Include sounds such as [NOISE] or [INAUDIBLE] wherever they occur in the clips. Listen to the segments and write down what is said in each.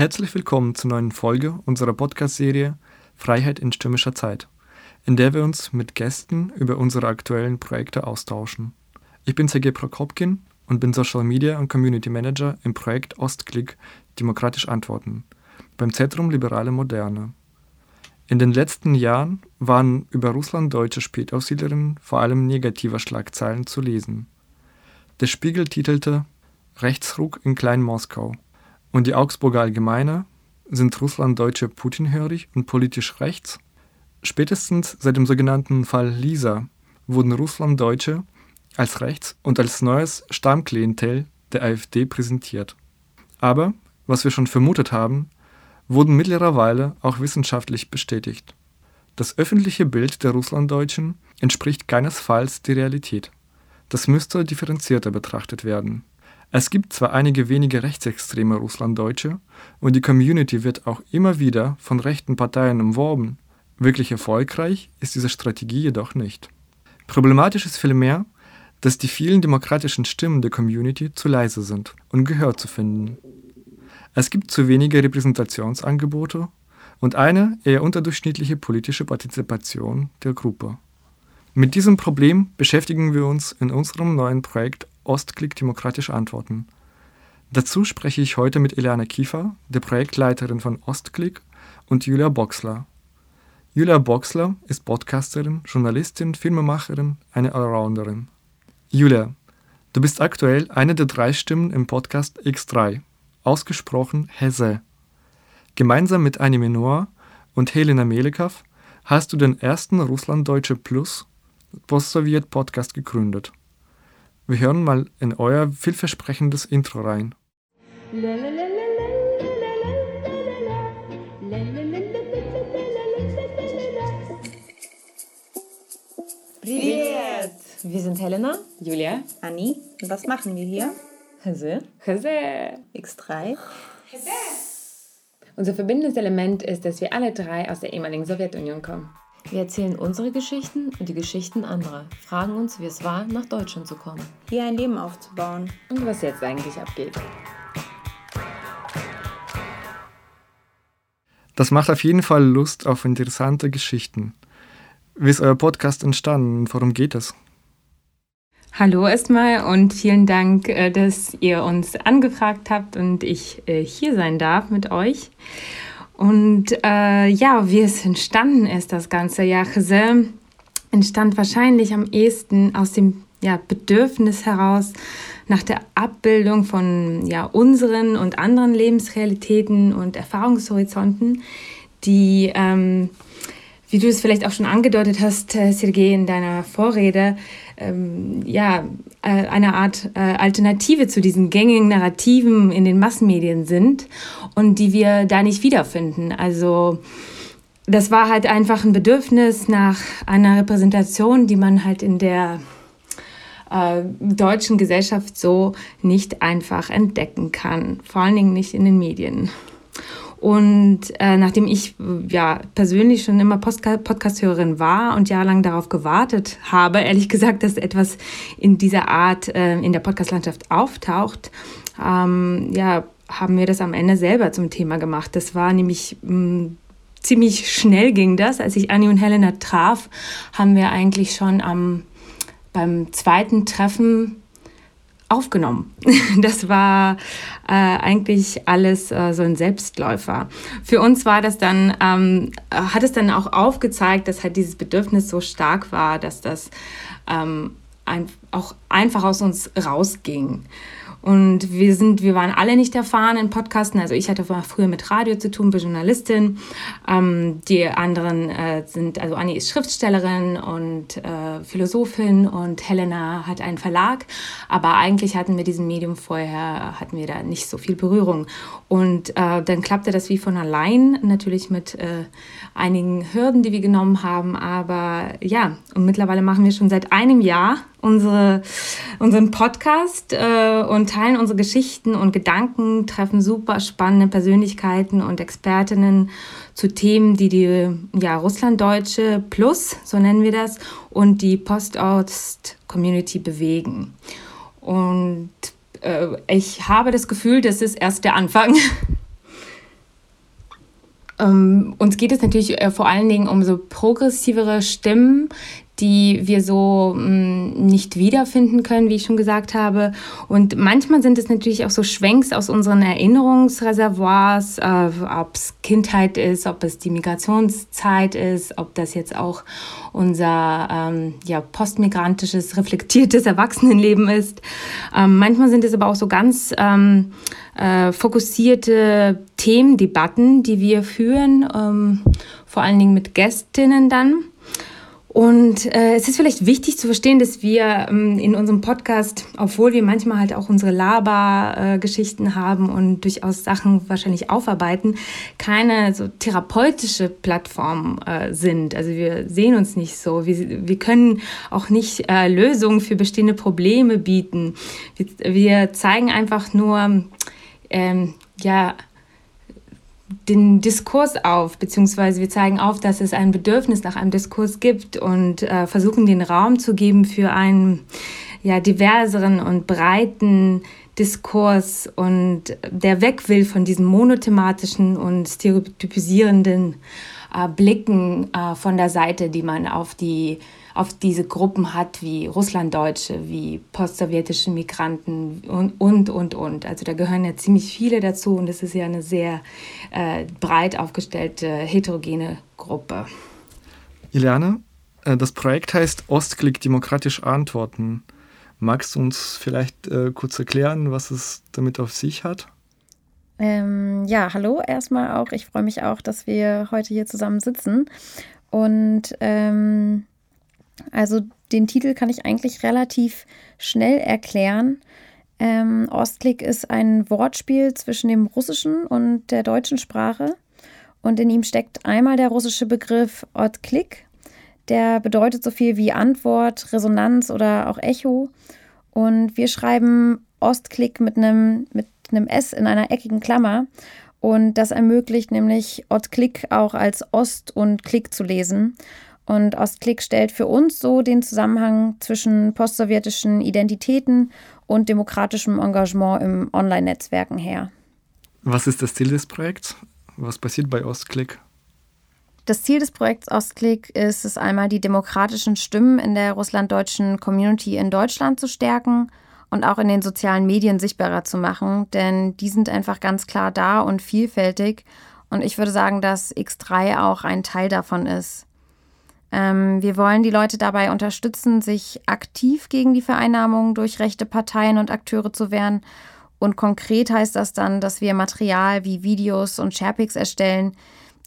Herzlich willkommen zur neuen Folge unserer Podcast-Serie Freiheit in stürmischer Zeit, in der wir uns mit Gästen über unsere aktuellen Projekte austauschen. Ich bin Sergej Prokopkin und bin Social Media und Community Manager im Projekt Ostklick Demokratisch Antworten beim Zentrum Liberale Moderne. In den letzten Jahren waren über russlanddeutsche Spätaussiedlerinnen vor allem negative Schlagzeilen zu lesen. Der Spiegel titelte Rechtsruck in Klein-Moskau und die Augsburger Allgemeine sind Russlanddeutsche Putinhörig und politisch rechts. Spätestens seit dem sogenannten Fall Lisa wurden Russlanddeutsche als rechts und als neues Stammklientel der AfD präsentiert. Aber, was wir schon vermutet haben, wurden mittlerweile auch wissenschaftlich bestätigt. Das öffentliche Bild der Russlanddeutschen entspricht keinesfalls der Realität. Das müsste differenzierter betrachtet werden. Es gibt zwar einige wenige rechtsextreme Russlanddeutsche und die Community wird auch immer wieder von rechten Parteien umworben. Wirklich erfolgreich ist diese Strategie jedoch nicht. Problematisch ist vielmehr, dass die vielen demokratischen Stimmen der Community zu leise sind und Gehör zu finden. Es gibt zu wenige Repräsentationsangebote und eine eher unterdurchschnittliche politische Partizipation der Gruppe. Mit diesem Problem beschäftigen wir uns in unserem neuen Projekt Ostklick demokratisch antworten. Dazu spreche ich heute mit Eliane Kiefer, der Projektleiterin von Ostklick, und Julia Boxler. Julia Boxler ist Podcasterin, Journalistin, Filmemacherin, eine Allrounderin. Julia, du bist aktuell eine der drei Stimmen im Podcast X3, ausgesprochen Hesse. Gemeinsam mit Anime Noir und Helena Melekav hast du den ersten Russlanddeutsche Plus Post-Sowjet-Podcast gegründet. Wir hören mal in euer vielversprechendes Intro rein. Привет! Wir sind Helena, Julia, Anni. Und was machen wir hier? Hese, Hese, X3. Hese. Unser verbindendes Element ist, dass wir alle drei aus der ehemaligen Sowjetunion kommen. Wir erzählen unsere Geschichten und die Geschichten anderer, fragen uns, wie es war, nach Deutschland zu kommen. Hier ein Leben aufzubauen. Und was jetzt eigentlich abgeht. Das macht auf jeden Fall Lust auf interessante Geschichten. Wie ist euer Podcast entstanden und worum geht es? Hallo erstmal und vielen Dank, äh, dass ihr uns angefragt habt und ich äh, hier sein darf mit euch. Und äh, ja, wie es entstanden ist, das ganze Jahre, entstand wahrscheinlich am ehesten aus dem ja, Bedürfnis heraus nach der Abbildung von ja, unseren und anderen Lebensrealitäten und Erfahrungshorizonten, die, ähm, wie du es vielleicht auch schon angedeutet hast, äh, Sergei, in deiner Vorrede, ähm, ja, eine Art äh, Alternative zu diesen gängigen Narrativen in den Massenmedien sind und die wir da nicht wiederfinden. Also das war halt einfach ein Bedürfnis nach einer Repräsentation, die man halt in der äh, deutschen Gesellschaft so nicht einfach entdecken kann, vor allen Dingen nicht in den Medien. Und äh, nachdem ich ja persönlich schon immer Podcast-Hörerin war und jahrelang darauf gewartet habe, ehrlich gesagt, dass etwas in dieser Art äh, in der Podcast-Landschaft auftaucht, ähm, ja, haben wir das am Ende selber zum Thema gemacht. Das war nämlich mh, mm, ziemlich schnell ging das. Als ich Annie und Helena traf, haben wir eigentlich schon am, beim zweiten Treffen aufgenommen. [LAUGHS] Das war äh, eigentlich alles äh, so ein Selbstläufer. Für uns war das dann, ähm, hat es dann auch aufgezeigt, dass halt dieses Bedürfnis so stark war, dass das ähm, ein, auch einfach aus uns rausging. Und wir sind, wir waren alle nicht erfahren in Podcasten. Also ich hatte früher mit Radio zu tun, bin Journalistin. Ähm, die anderen äh, sind, also Annie ist Schriftstellerin und äh, Philosophin und Helena hat einen Verlag. Aber eigentlich hatten wir diesem Medium vorher, hatten wir da nicht so viel Berührung. Und äh, dann klappte das wie von allein, natürlich mit äh, einigen Hürden, die wir genommen haben. Aber ja, und mittlerweile machen wir schon seit einem Jahr unsere, unseren Podcast äh, und teilen unsere Geschichten und Gedanken, treffen super spannende Persönlichkeiten und Expertinnen zu Themen, die die ja, Russlanddeutsche Plus, so nennen wir das, und die Post-Ost-Community bewegen. Und äh, ich habe das Gefühl, das ist erst der Anfang. [LAUGHS] ähm, uns geht es natürlich äh, vor allen Dingen um so progressivere Stimmen, die wir so mm, nicht wiederfinden können, wie ich schon gesagt habe. Und manchmal sind es natürlich auch so Schwenks aus unseren Erinnerungsreservoirs, äh, ob es Kindheit ist, ob es die Migrationszeit ist, ob das jetzt auch unser ähm, ja, postmigrantisches, reflektiertes Erwachsenenleben ist. Ähm, manchmal sind es aber auch so ganz ähm, äh, fokussierte Themendebatten, die wir führen, ähm, vor allen Dingen mit Gästinnen dann. Und äh, es ist vielleicht wichtig zu verstehen, dass wir ähm, in unserem Podcast, obwohl wir manchmal halt auch unsere Laber-Geschichten äh, haben und durchaus Sachen wahrscheinlich aufarbeiten, keine so therapeutische Plattform äh, sind. Also wir sehen uns nicht so. Wir, wir können auch nicht äh, Lösungen für bestehende Probleme bieten. Wir, wir zeigen einfach nur, ähm, ja, den Diskurs auf, beziehungsweise wir zeigen auf, dass es ein Bedürfnis nach einem Diskurs gibt und äh, versuchen den Raum zu geben für einen ja, diverseren und breiten Diskurs und der weg will von diesem monothematischen und stereotypisierenden äh, Blicken äh, von der Seite, die man auf die auf diese Gruppen hat, wie Russlanddeutsche, wie postsowjetische Migranten und, und, und, und. Also da gehören ja ziemlich viele dazu und es ist ja eine sehr äh, breit aufgestellte, heterogene Gruppe. Ileana, äh, das Projekt heißt Ostklick demokratisch antworten. Magst du uns vielleicht äh, kurz erklären, was es damit auf sich hat? Ähm, ja, hallo erstmal auch. Ich freue mich auch, dass wir heute hier zusammen sitzen. Und ähm, also den Titel kann ich eigentlich relativ schnell erklären. Ähm, Ostklick ist ein Wortspiel zwischen dem russischen und der deutschen Sprache. Und in ihm steckt einmal der russische Begriff Otklik. Der bedeutet so viel wie Antwort, Resonanz oder auch Echo. Und wir schreiben Ostklick mit einem, mit einem S in einer eckigen Klammer. Und das ermöglicht nämlich Otklik auch als Ost und Klick zu lesen. Und Ostklick stellt für uns so den Zusammenhang zwischen postsowjetischen Identitäten und demokratischem Engagement im Online-Netzwerken her. Was ist das Ziel des Projekts? Was passiert bei Ostklick? Das Ziel des Projekts Ostklick ist es einmal, die demokratischen Stimmen in der russlanddeutschen Community in Deutschland zu stärken und auch in den sozialen Medien sichtbarer zu machen, denn die sind einfach ganz klar da und vielfältig. Und ich würde sagen, dass X3 auch ein Teil davon ist. Ähm, wir wollen die Leute dabei unterstützen, sich aktiv gegen die Vereinnahmung durch rechte Parteien und Akteure zu wehren. Und konkret heißt das dann, dass wir Material wie Videos und Sharepics erstellen,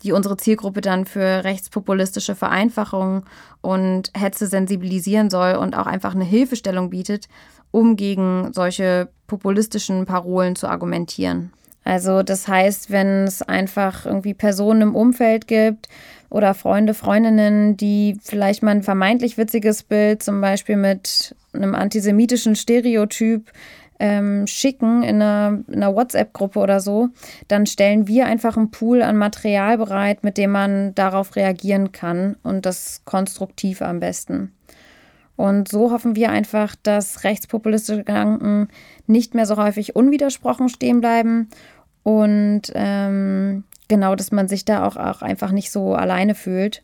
die unsere Zielgruppe dann für rechtspopulistische Vereinfachungen und Hetze sensibilisieren soll und auch einfach eine Hilfestellung bietet, um gegen solche populistischen Parolen zu argumentieren. Also das heißt, wenn es einfach irgendwie Personen im Umfeld gibt, oder Freunde, Freundinnen, die vielleicht mal ein vermeintlich witziges Bild zum Beispiel mit einem antisemitischen Stereotyp ähm, schicken in einer, einer WhatsApp-Gruppe oder so, dann stellen wir einfach einen Pool an Material bereit, mit dem man darauf reagieren kann und das konstruktiv am besten. Und so hoffen wir einfach, dass rechtspopulistische Gedanken nicht mehr so häufig unwidersprochen stehen bleiben und ähm, genau, dass man sich da auch, auch einfach nicht so alleine fühlt.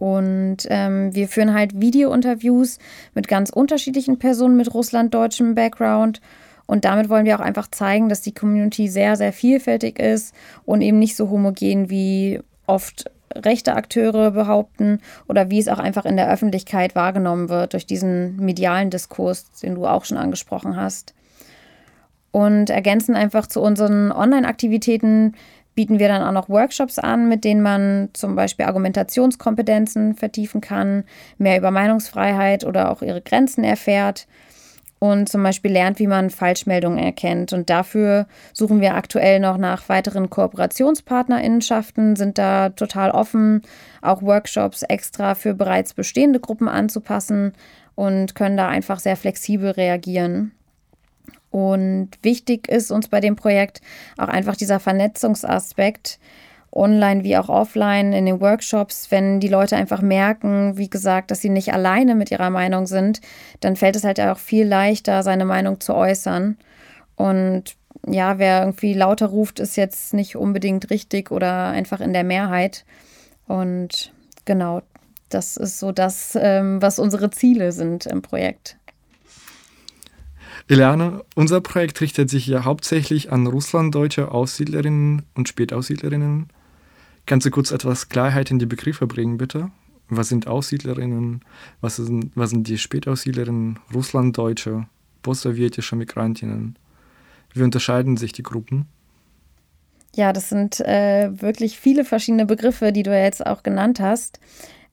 Und ähm, wir führen halt Video-Interviews mit ganz unterschiedlichen Personen mit russlanddeutschem Background. Und damit wollen wir auch einfach zeigen, dass die Community sehr, sehr vielfältig ist und eben nicht so homogen wie oft rechte Akteure behaupten oder wie es auch einfach in der Öffentlichkeit wahrgenommen wird durch diesen medialen Diskurs, den du auch schon angesprochen hast. Und ergänzen einfach zu unseren Online-Aktivitäten bieten wir dann auch noch Workshops an, mit denen man zum Beispiel Argumentationskompetenzen vertiefen kann, mehr über Meinungsfreiheit oder auch ihre Grenzen erfährt und zum Beispiel lernt, wie man Falschmeldungen erkennt. Und dafür suchen wir aktuell noch nach weiteren KooperationspartnerInnenschaften, sind da total offen, auch Workshops extra für bereits bestehende Gruppen anzupassen und können da einfach sehr flexibel reagieren. Und wichtig ist uns bei dem Projekt auch einfach dieser Vernetzungsaspekt, online wie auch offline in den Workshops, wenn die Leute einfach merken, wie gesagt, dass sie nicht alleine mit ihrer Meinung sind, dann fällt es halt auch viel leichter, seine Meinung zu äußern. Und ja, wer irgendwie lauter ruft, ist jetzt nicht unbedingt richtig oder einfach in der Mehrheit. Und genau, das ist so das, ähm, was unsere Ziele sind im Projekt. Ileana, unser Projekt richtet sich ja hauptsächlich an russlanddeutsche Aussiedlerinnen und Spätaussiedlerinnen. Kannst du kurz etwas Klarheit in die Begriffe bringen, bitte? Was sind Aussiedlerinnen? Was sind, was sind die Spätaussiedlerinnen, russlanddeutsche, postsowjetische Migrantinnen? Wie unterscheiden sich die Gruppen? Ja, das sind äh, wirklich viele verschiedene Begriffe, die du ja jetzt auch genannt hast.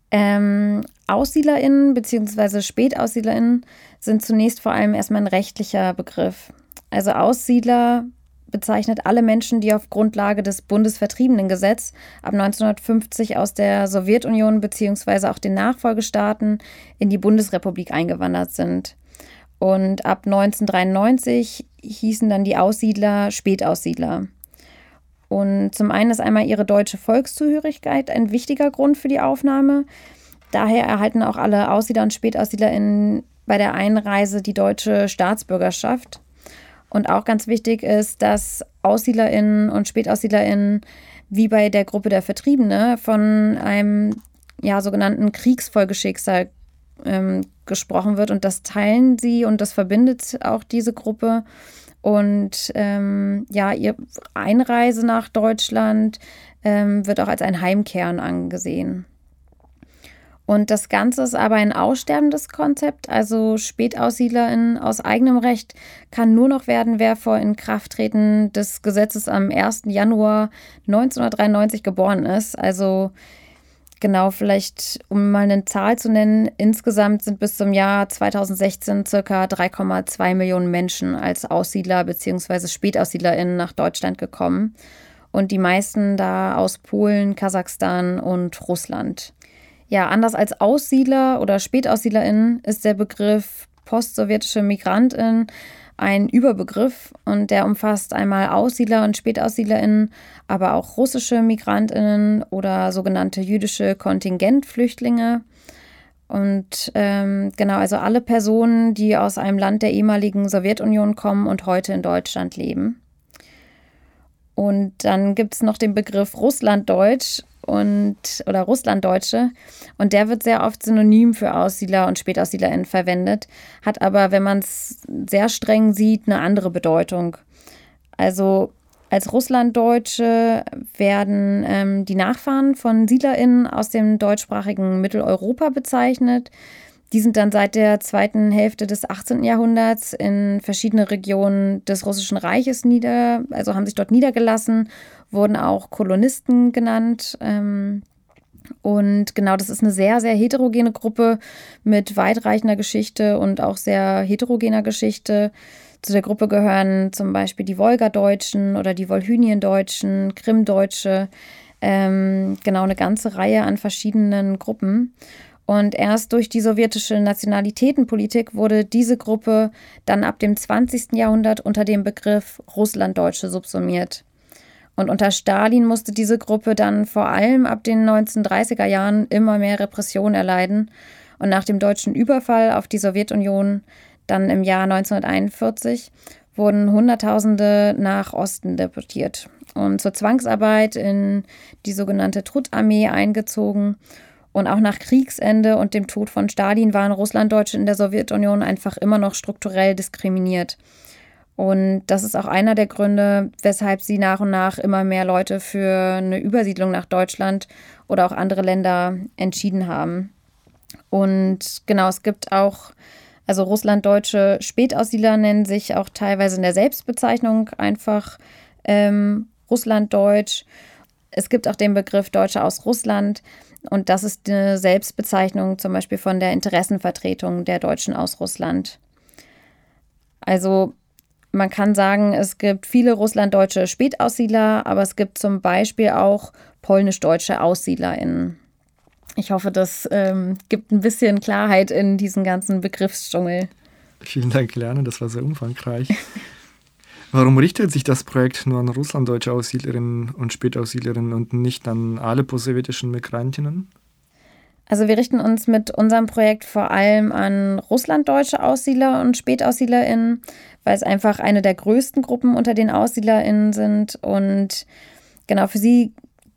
Ähm, AussiedlerInnen bzw. SpätaussiedlerInnen sind zunächst vor allem erstmal ein rechtlicher Begriff. Also Aussiedler bezeichnet alle Menschen, die auf Grundlage des Bundesvertriebenengesetz ab 1950 aus der Sowjetunion bzw. auch den Nachfolgestaaten in die Bundesrepublik eingewandert sind. Und ab 1993 hießen dann die Aussiedler Spätaussiedler. Und zum einen ist einmal ihre deutsche Volkszugehörigkeit ein wichtiger Grund für die Aufnahme. Daher erhalten auch alle Aussiedler und SpätaussiedlerInnen bei der Einreise die deutsche Staatsbürgerschaft. Und auch ganz wichtig ist, dass AussiedlerInnen und SpätaussiedlerInnen wie bei der Gruppe der Vertriebene von einem ja, sogenannten Kriegsfolgeschicksal ähm, gesprochen wird. Und das teilen sie und das verbindet auch diese Gruppe. Und ähm, ja, ihre Einreise nach Deutschland ähm, wird auch als ein Heimkehren angesehen. Und das Ganze ist aber ein aussterbendes Konzept. Also SpätaussiedlerInnen aus eigenem Recht kann nur noch werden, wer vor Inkrafttreten des Gesetzes am 1. Januar 1993 geboren ist. Also Genau, vielleicht um mal eine Zahl zu nennen, insgesamt sind bis zum Jahr 2016 circa 3,2 Millionen Menschen als Aussiedler bzw. SpätaussiedlerInnen nach Deutschland gekommen. Und die meisten da aus Polen, Kasachstan und Russland. Ja, anders als Aussiedler oder SpätaussiedlerInnen ist der Begriff postsowjetische Migrantin ein Überbegriff und der umfasst einmal Aussiedler und SpätaussiedlerInnen, aber auch russische MigrantInnen oder sogenannte jüdische Kontingentflüchtlinge. Und ähm, genau, also alle Personen, die aus einem Land der ehemaligen Sowjetunion kommen und heute in Deutschland leben. Und dann gibt es noch den Begriff Russlanddeutsch und oder Russlanddeutsche und der wird sehr oft synonym für Aussiedler und SpätaussiedlerInnen verwendet, hat aber, wenn man es sehr streng sieht, eine andere Bedeutung. Also als Russlanddeutsche werden ähm, die Nachfahren von SiedlerInnen aus dem deutschsprachigen Mitteleuropa bezeichnet. Die sind dann seit der zweiten Hälfte des 18. Jahrhunderts in verschiedene Regionen des Russischen Reiches nieder, also haben sich dort niedergelassen, wurden auch Kolonisten genannt. Ähm, und genau, das ist eine sehr, sehr heterogene Gruppe mit weitreichender Geschichte und auch sehr heterogener Geschichte. Zu der Gruppe gehören zum Beispiel die Wolgadeutschen oder die Wolhyniendeutschen, Krimdeutsche, ähm, genau eine ganze Reihe an verschiedenen Gruppen. Und erst durch die sowjetische Nationalitätenpolitik wurde diese Gruppe dann ab dem 20. Jahrhundert unter dem Begriff Russlanddeutsche subsumiert. Und unter Stalin musste diese Gruppe dann vor allem ab den 1930er Jahren immer mehr Repression erleiden. Und nach dem deutschen Überfall auf die Sowjetunion dann im Jahr 1941 wurden Hunderttausende nach Osten deportiert und zur Zwangsarbeit in die sogenannte Truttarmee eingezogen und auch nach Kriegsende und dem Tod von Stalin waren Russlanddeutsche in der Sowjetunion einfach immer noch strukturell diskriminiert. Und das ist auch einer der Gründe, weshalb sie nach und nach immer mehr Leute für eine Übersiedlung nach Deutschland oder auch andere Länder entschieden haben. Und genau, es gibt auch, also Russlanddeutsche Spätaussiedler nennen sich auch teilweise in der Selbstbezeichnung einfach ähm, Russlanddeutsch. Es gibt auch den Begriff Deutsche aus Russland. Und das ist eine Selbstbezeichnung zum Beispiel von der Interessenvertretung der Deutschen aus Russland. Also man kann sagen, es gibt viele russlanddeutsche Spätaussiedler, aber es gibt zum Beispiel auch polnisch-deutsche AussiedlerInnen. Ich hoffe, das ähm, gibt ein bisschen Klarheit in diesen ganzen Begriffsdschungel. Vielen Dank, Lerne, das war sehr umfangreich. [LAUGHS] Warum richtet sich das Projekt nur an russlanddeutsche Aussiedlerinnen und Spätaussiedlerinnen und nicht an alle postsowjetischen Migrantinnen? Also wir richten uns mit unserem Projekt vor allem an russlanddeutsche Aussiedler und SpätaussiedlerInnen, weil es einfach eine der größten Gruppen unter den AussiedlerInnen sind. Und genau für sie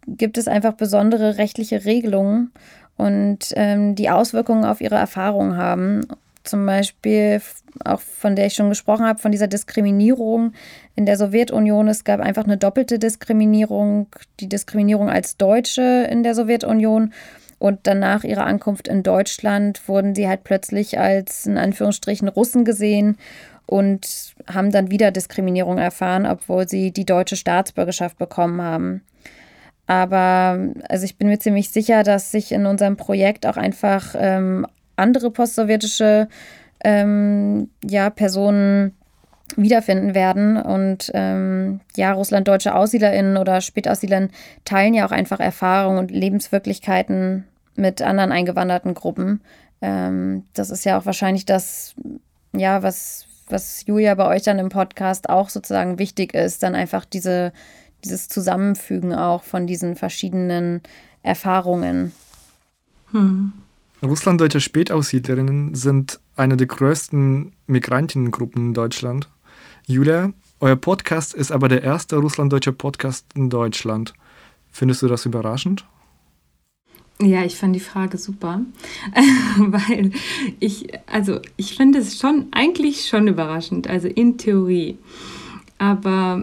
gibt es einfach besondere rechtliche Regelungen und ähm, die Auswirkungen auf ihre Erfahrungen haben. Zum Beispiel, auch von der ich schon gesprochen habe, von dieser Diskriminierung in der Sowjetunion. Es gab einfach eine doppelte Diskriminierung, die Diskriminierung als Deutsche in der Sowjetunion und dann nach ihrer Ankunft in Deutschland wurden sie halt plötzlich als in Anführungsstrichen Russen gesehen und haben dann wieder Diskriminierung erfahren, obwohl sie die deutsche Staatsbürgerschaft bekommen haben. Aber also ich bin mir ziemlich sicher, dass sich in unserem Projekt auch einfach ähm, andere postsowjetische ähm, ja, Personen wiederfinden werden. Und ähm, ja, russlanddeutsche AussiedlerInnen oder SpätaussiedlerInnen teilen ja auch einfach Erfahrungen und Lebenswirklichkeiten mit anderen eingewanderten Gruppen. Ähm, das ist ja auch wahrscheinlich das, ja, was, was Julia bei euch dann im Podcast auch sozusagen wichtig ist, dann einfach diese, dieses Zusammenfügen auch von diesen verschiedenen Erfahrungen. Hm. Russlanddeutsche Spätaussiedlerinnen sind eine der größten Migrantinnengruppen in Deutschland. Julia, euer Podcast ist aber der erste russlanddeutsche Podcast in Deutschland. Findest du das überraschend? Ja, ich fand die Frage super, [LAUGHS] weil ich, also ich finde es schon, eigentlich schon überraschend, also in Theorie. Aber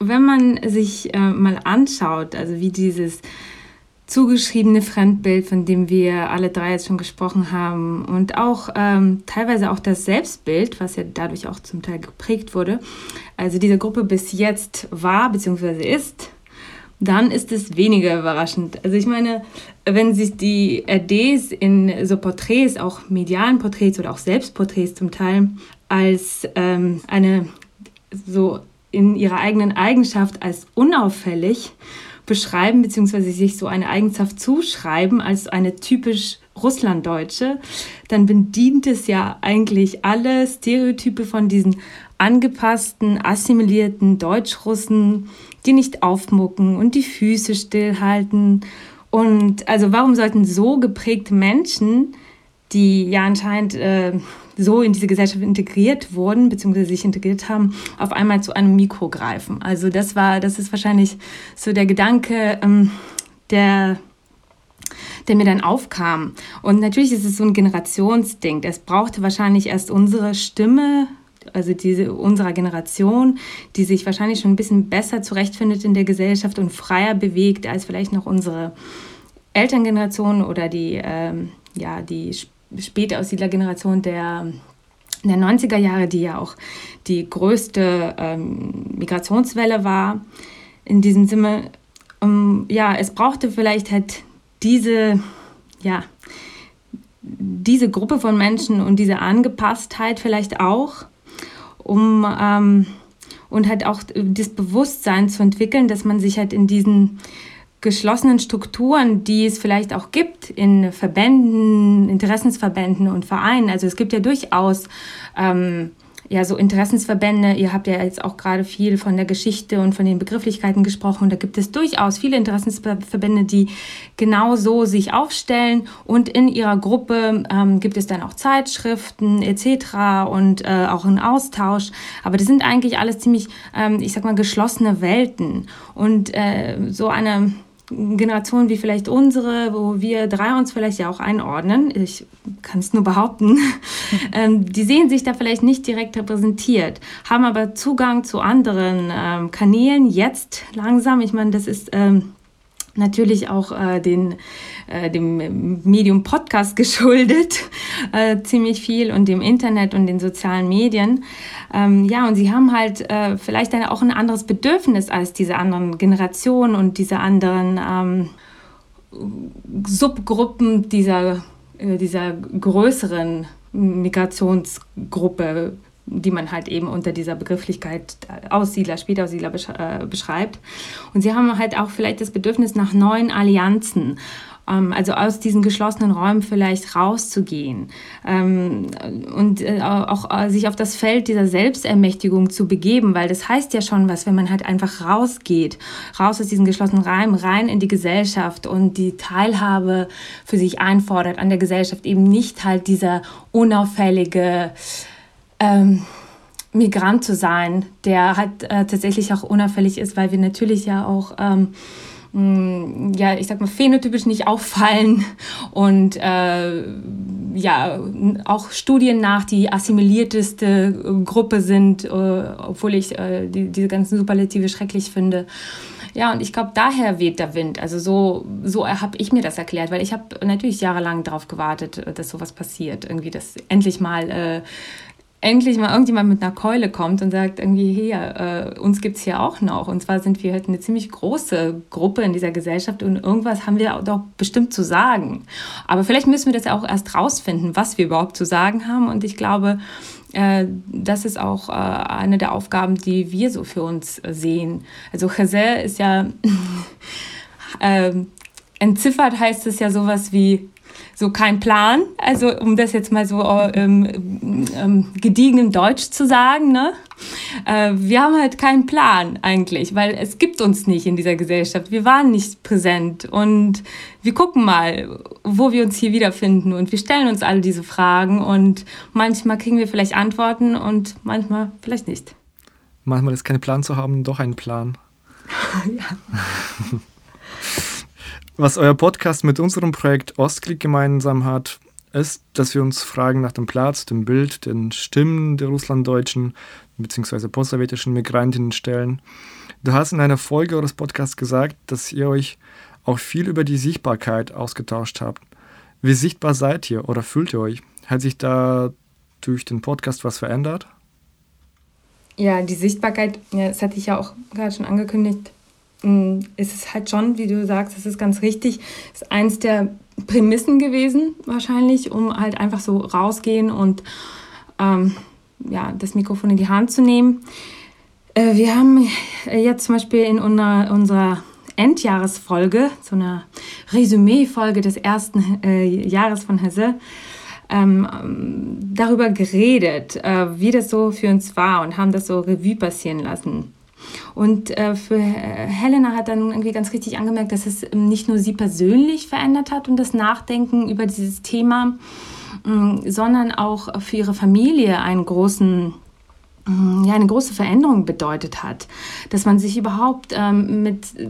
wenn man sich äh, mal anschaut, also wie dieses zugeschriebene Fremdbild, von dem wir alle drei jetzt schon gesprochen haben, und auch ähm, teilweise auch das Selbstbild, was ja dadurch auch zum Teil geprägt wurde, also diese Gruppe bis jetzt war bzw. ist, dann ist es weniger überraschend. Also ich meine, wenn sich die RDs in so Porträts, auch medialen Porträts oder auch Selbstporträts zum Teil, als ähm, eine so in ihrer eigenen Eigenschaft als unauffällig beschreiben, beziehungsweise sich so eine Eigenschaft zuschreiben als eine typisch Russlanddeutsche, dann bedient es ja eigentlich alle Stereotype von diesen angepassten, assimilierten Deutschrussen, die nicht aufmucken und die Füße stillhalten. Und also warum sollten so geprägte Menschen, die ja anscheinend äh, so in diese Gesellschaft integriert wurden, beziehungsweise sich integriert haben, auf einmal zu einem Mikro greifen. Also das war, das ist wahrscheinlich so der Gedanke, ähm, der der mir dann aufkam. Und natürlich ist es so ein Generationsding. Es brauchte wahrscheinlich erst unsere Stimme, also diese unserer Generation, die sich wahrscheinlich schon ein bisschen besser zurechtfindet in der Gesellschaft und freier bewegt als vielleicht noch unsere Elterngeneration oder die, ähm, ja, die Spätaussiedlergeneration der, der 90er Jahre, die ja auch die größte ähm, Migrationswelle war. In diesem Sinne, um, ja, es brauchte vielleicht halt diese, ja, diese Gruppe von Menschen und diese Angepasstheit vielleicht auch, um ähm, und halt auch das Bewusstsein zu entwickeln, dass man sich halt in diesen geschlossenen Strukturen, die es vielleicht auch gibt in Verbänden, Interessensverbänden und Vereinen. Also es gibt ja durchaus ähm, ja so Interessensverbände. Ihr habt ja jetzt auch gerade viel von der Geschichte und von den Begrifflichkeiten gesprochen. Da gibt es durchaus viele Interessensverbände, die genau so sich aufstellen und in ihrer Gruppe ähm, gibt es dann auch Zeitschriften etc. und äh, auch einen Austausch. Aber das sind eigentlich alles ziemlich, ähm, ich sag mal, geschlossene Welten und äh, so eine Generation wie vielleicht unsere, wo wir drei uns vielleicht ja auch einordnen, ich kann es nur behaupten, [LAUGHS] ähm, die sehen sich da vielleicht nicht direkt repräsentiert, haben aber Zugang zu anderen ähm, Kanälen jetzt langsam. Ich meine, das ist ähm, natürlich auch äh, den, äh, dem Medium Podcast [LAUGHS] geschuldet, äh, ziemlich viel und dem Internet und den sozialen Medien. Ähm, ja, und sie haben halt äh, vielleicht dann auch ein anderes Bedürfnis als diese anderen Generationen und diese anderen ähm, Subgruppen dieser, äh, dieser größeren Migrationsgruppe die man halt eben unter dieser Begrifflichkeit Aussiedler, Spätaussiedler äh, beschreibt. Und sie haben halt auch vielleicht das Bedürfnis nach neuen Allianzen ähm, also aus diesen geschlossenen Räumen vielleicht rauszugehen ähm, und äh, auch äh, sich auf das Feld dieser Selbstermächtigung zu begeben, weil das heißt ja schon was, wenn man halt einfach rausgeht, raus aus diesen geschlossenen Räumen, rein in die Gesellschaft und die Teilhabe für sich einfordert an der Gesellschaft, eben nicht halt dieser unauffällige ähm, Migrant zu sein, der halt äh, tatsächlich auch unauffällig ist, weil wir natürlich ja auch ähm, Mm, ja, ich sag mal, phänotypisch nicht auffallen [LAUGHS] und äh, ja, auch Studien nach die assimilierteste Gruppe sind, äh, obwohl ich äh, die, diese ganzen Superlative schrecklich finde. Ja, und ich glaube, daher weht der Wind. Also so, so habe ich mir das erklärt, weil ich habe natürlich jahrelang darauf gewartet, dass sowas passiert. Irgendwie, dass endlich mal äh, endlich mal irgendjemand mit einer Keule kommt und sagt irgendwie, hier, äh, uns gibt es hier auch noch. Und zwar sind wir halt eine ziemlich große Gruppe in dieser Gesellschaft und irgendwas haben wir doch bestimmt zu sagen. Aber vielleicht müssen wir das ja auch erst rausfinden, was wir überhaupt zu sagen haben. Und ich glaube, äh, das ist auch äh, eine der Aufgaben, die wir so für uns sehen. Also Chazer ist ja, [LAUGHS] ähm, entziffert heißt es ja sowas wie so kein Plan. Also um das jetzt mal so ähm, ähm, gediegenen Deutsch zu sagen, ne? Äh, wir haben halt keinen Plan eigentlich, weil es gibt uns nicht in dieser Gesellschaft. Wir waren nicht präsent und wir gucken mal, wo wir uns hier wiederfinden und wir stellen uns alle diese Fragen und manchmal kriegen wir vielleicht Antworten und manchmal vielleicht nicht. Manchmal ist kein Plan zu haben, doch ein Plan. [LAUGHS] ja. [LAUGHS] Was euer Podcast mit unserem Projekt Ostklick gemeinsam hat, ist, dass wir uns Fragen nach dem Platz, dem Bild, den Stimmen der russlanddeutschen bzw. postsowjetischen Migrantinnen stellen. Du hast in einer Folge eures Podcasts gesagt, dass ihr euch auch viel über die Sichtbarkeit ausgetauscht habt. Wie sichtbar seid ihr oder fühlt ihr euch? Hat sich da durch den Podcast was verändert? Ja, die Sichtbarkeit, das hatte ich ja auch gerade schon angekündigt, ist es halt schon, wie du sagst, das ist ganz richtig, ist eins der Prämissen gewesen, wahrscheinlich, um halt einfach so rausgehen und ähm, ja, das Mikrofon in die Hand zu nehmen. Äh, wir haben jetzt zum Beispiel in unserer, unserer Endjahresfolge, so einer Resümee-Folge des ersten äh, Jahres von Hesse, ähm, darüber geredet, äh, wie das so für uns war und haben das so Revue passieren lassen. Und äh, für Helena hat dann irgendwie ganz richtig angemerkt, dass es ähm, nicht nur sie persönlich verändert hat und das Nachdenken über dieses Thema, mm, sondern auch für ihre Familie einen großen ja, eine große Veränderung bedeutet hat, dass man sich überhaupt ähm, mit äh,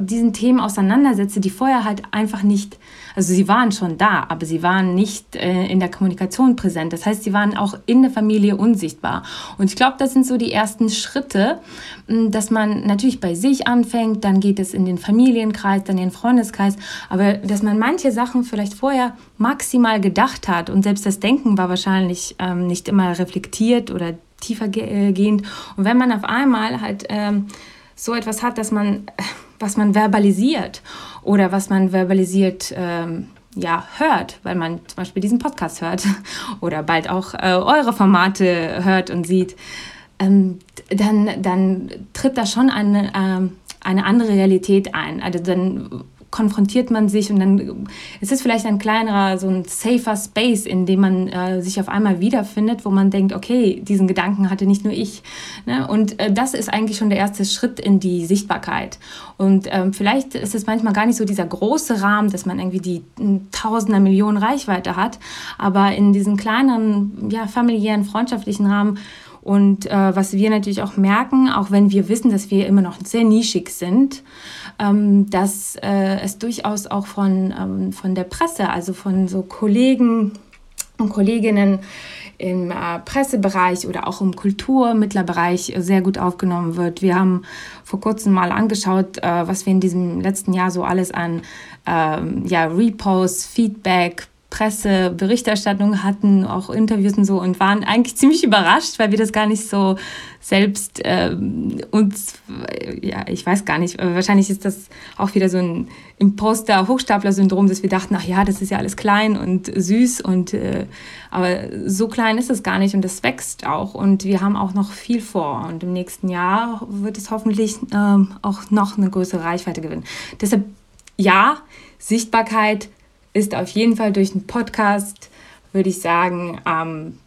diesen Themen auseinandersetze, die vorher halt einfach nicht, also sie waren schon da, aber sie waren nicht äh, in der Kommunikation präsent. Das heißt, sie waren auch in der Familie unsichtbar. Und ich glaube, das sind so die ersten Schritte, dass man natürlich bei sich anfängt, dann geht es in den Familienkreis, dann in den Freundeskreis, aber dass man manche Sachen vielleicht vorher maximal gedacht hat und selbst das Denken war wahrscheinlich ähm, nicht immer reflektiert oder tiefer äh, gehend. Und wenn man auf einmal halt ähm, so etwas hat, dass man, was man verbalisiert oder was man verbalisiert ähm, ja, hört, weil man zum Beispiel diesen Podcast hört [LAUGHS] oder bald auch äh, eure Formate hört und sieht, ähm, dann, dann tritt da schon eine, äh, eine andere Realität ein. Also dann konfrontiert man sich und dann ist es vielleicht ein kleinerer, so ein safer Space, in dem man äh, sich auf einmal wiederfindet, wo man denkt, okay, diesen Gedanken hatte nicht nur ich. Ne? Und äh, das ist eigentlich schon der erste Schritt in die Sichtbarkeit. Und ähm, vielleicht ist es manchmal gar nicht so dieser große Rahmen, dass man irgendwie die Tausender Millionen Reichweite hat, aber in diesen kleineren, ja, familiären, freundschaftlichen Rahmen und äh, was wir natürlich auch merken, auch wenn wir wissen, dass wir immer noch sehr nischig sind, ähm, dass äh, es durchaus auch von, ähm, von der Presse, also von so Kollegen und Kolleginnen im äh, Pressebereich oder auch im Kulturmittlerbereich sehr gut aufgenommen wird. Wir haben vor kurzem mal angeschaut, äh, was wir in diesem letzten Jahr so alles an ähm, ja, Reposts, Feedback, Presseberichterstattung hatten, auch Interviews und so und waren eigentlich [LAUGHS] ziemlich überrascht, weil wir das gar nicht so selbst äh, uns, ja, ich weiß gar nicht, wahrscheinlich ist das auch wieder so ein Imposter-Hochstapler-Syndrom, dass wir dachten, ach ja, das ist ja alles klein und süß und äh, aber so klein ist es gar nicht und das wächst auch und wir haben auch noch viel vor und im nächsten Jahr wird es hoffentlich ähm, auch noch eine größere Reichweite gewinnen. Deshalb ja, Sichtbarkeit ist auf jeden Fall durch einen Podcast, würde ich sagen, ähm,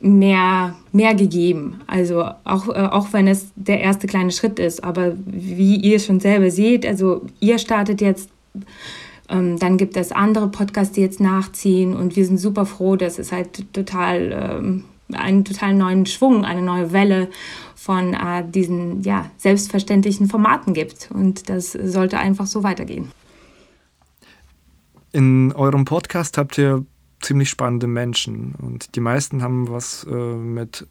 mehr, mehr gegeben. Also auch, äh, auch wenn es der erste kleine Schritt ist. Aber wie ihr schon selber seht, also ihr startet jetzt, ähm, dann gibt es andere Podcasts, die jetzt nachziehen und wir sind super froh, dass es halt total ähm, einen total neuen Schwung, eine neue Welle von äh, diesen ja, selbstverständlichen Formaten gibt. Und das sollte einfach so weitergehen. In eurem Podcast habt ihr ziemlich spannende Menschen und die meisten haben was äh, mit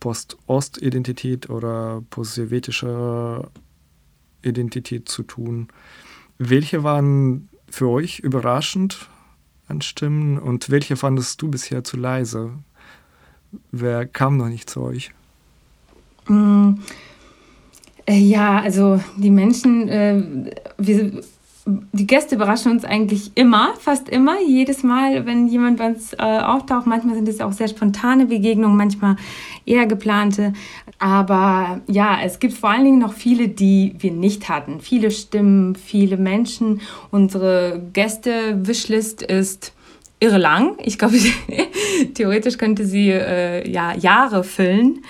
Post-Ost-Identität oder post-sowjetischer Identität zu tun. Welche waren für euch überraschend an Stimmen und welche fandest du bisher zu leise? Wer kam noch nicht zu euch? Mm, äh, ja, also die Menschen, äh, wir die Gäste überraschen uns eigentlich immer, fast immer, jedes Mal, wenn jemand bei uns äh, auftaucht. Manchmal sind es auch sehr spontane Begegnungen, manchmal eher geplante. Aber ja, es gibt vor allen Dingen noch viele, die wir nicht hatten. Viele Stimmen, viele Menschen. Unsere Gäste-Wishlist ist irre lang. Ich glaube, [LAUGHS] theoretisch könnte sie äh, ja, Jahre füllen.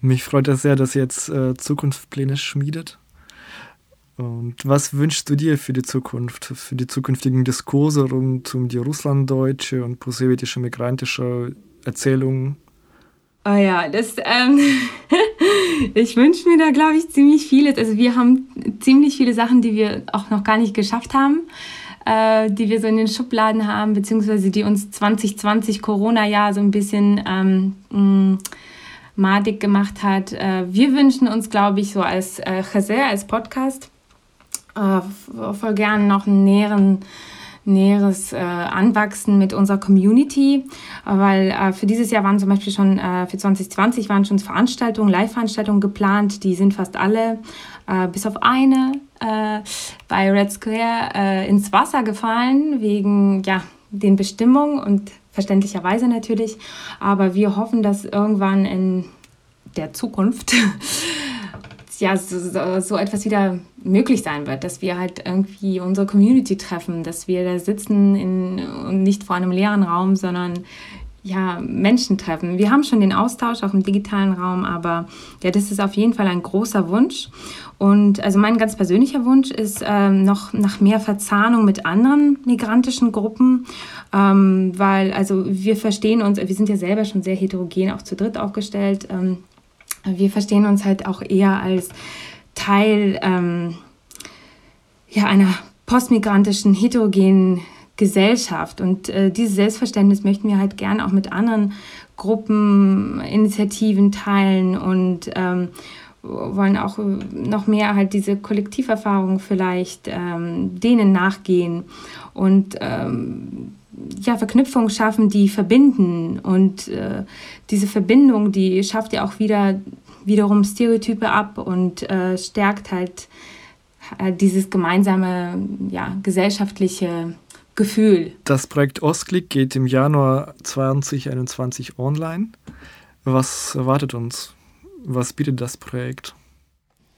Mich freut es sehr, dass ihr jetzt äh, Zukunftspläne schmiedet. Und was wünschst du dir für die Zukunft, für die zukünftigen Diskurse rund um die russlanddeutsche und prosowjetische migrantische Erzählung? Oh ja, das, ähm, [LAUGHS] ich wünsche mir da, glaube ich, ziemlich vieles. Also wir haben ziemlich viele Sachen, die wir auch noch gar nicht geschafft haben, äh, die wir so in den Schubladen haben, beziehungsweise die uns 2020 Corona-Jahr so ein bisschen ähm, mh, madig gemacht hat. Äh, wir wünschen uns, glaube ich, so als äh, Chaser, als Podcast, äh, voll gerne noch einen näheren näheres äh, Anwachsen mit unserer Community, weil äh, für dieses Jahr waren zum Beispiel schon, äh, für 2020 waren schon Veranstaltungen, Live-Veranstaltungen geplant, die sind fast alle, äh, bis auf eine, äh, bei Red Square äh, ins Wasser gefallen, wegen ja, den Bestimmungen und verständlicherweise natürlich, aber wir hoffen, dass irgendwann in der Zukunft [LAUGHS] ja, so, so, etwas wieder möglich sein wird, dass wir halt irgendwie unsere Community treffen, dass wir da sitzen und nicht vor einem leeren Raum, sondern ja, Menschen treffen. Wir haben schon den Austausch auch im digitalen Raum, aber ja, das ist auf jeden Fall ein großer Wunsch. Und also mein ganz persönlicher Wunsch ist ähm, noch nach mehr Verzahnung mit anderen migrantischen Gruppen, ähm, weil also wir verstehen uns, wir sind ja selber schon sehr heterogen, auch zu dritt aufgestellt. Ähm, wir verstehen uns halt auch eher als Teil ähm, ja, einer postmigrantischen, heterogenen Gesellschaft. Und äh, dieses Selbstverständnis möchten wir halt gerne auch mit anderen Gruppen, Initiativen teilen und ähm, wollen auch noch mehr halt diese Kollektiverfahrung vielleicht ähm, denen nachgehen und ähm, ja, Verknüpfungen schaffen, die verbinden. Und äh, diese Verbindung, die schafft ja auch wieder wiederum Stereotype ab und äh, stärkt halt äh, dieses gemeinsame ja, gesellschaftliche Gefühl. Das Projekt Ostklick geht im Januar 2021 online. Was erwartet uns? Was bietet das Projekt?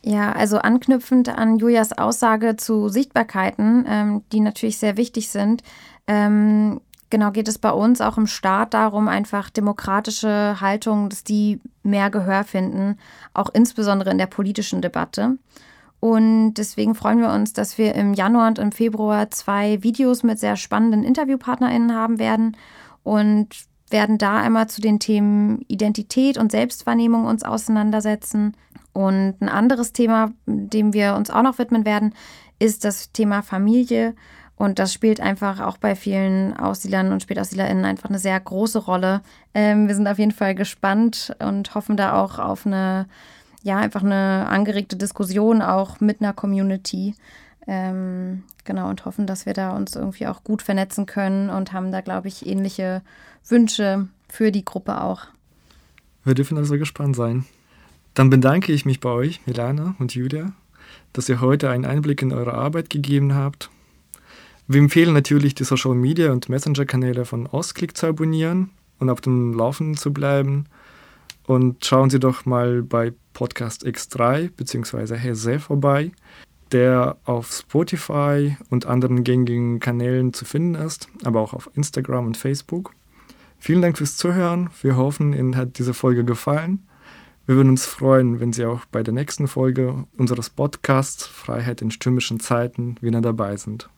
Ja, also anknüpfend an Julias Aussage zu Sichtbarkeiten, ähm, die natürlich sehr wichtig sind, ähm, genau geht es bei uns auch im Staat darum, einfach demokratische Haltungen, dass die mehr Gehör finden, auch insbesondere in der politischen Debatte. Und deswegen freuen wir uns, dass wir im Januar und im Februar zwei Videos mit sehr spannenden InterviewpartnerInnen haben werden und werden da einmal zu den Themen Identität und Selbstwahrnehmung uns auseinandersetzen. Und ein anderes Thema, dem wir uns auch noch widmen werden, ist das Thema Familie und das spielt einfach auch bei vielen Aussiedlern und SpätaussiedlerInnen einfach eine sehr große Rolle. Ähm, wir sind auf jeden Fall gespannt und hoffen da auch auf eine, ja, einfach eine angeregte Diskussion auch mit einer Community, Ähm, genau, und hoffen, dass wir da uns irgendwie auch gut vernetzen können und haben da, glaube ich, ähnliche Wünsche für die Gruppe auch. Wir dürfen also gespannt sein. Dann bedanke ich mich bei euch, Milana und Julia, dass ihr heute einen Einblick in eure Arbeit gegeben habt. Wir empfehlen natürlich, die Social Media und Messenger-Kanäle von Ostklick zu abonnieren und auf dem Laufenden zu bleiben. Und schauen Sie doch mal bei Podcast X3 bzw. Hese vorbei, der auf Spotify und anderen gängigen Kanälen zu finden ist, aber auch auf Instagram und Facebook. Vielen Dank fürs Zuhören. Wir hoffen, Ihnen hat diese Folge gefallen. Wir würden uns freuen, wenn Sie auch bei der nächsten Folge unseres Podcasts Freiheit in stürmischen Zeiten wieder dabei sind.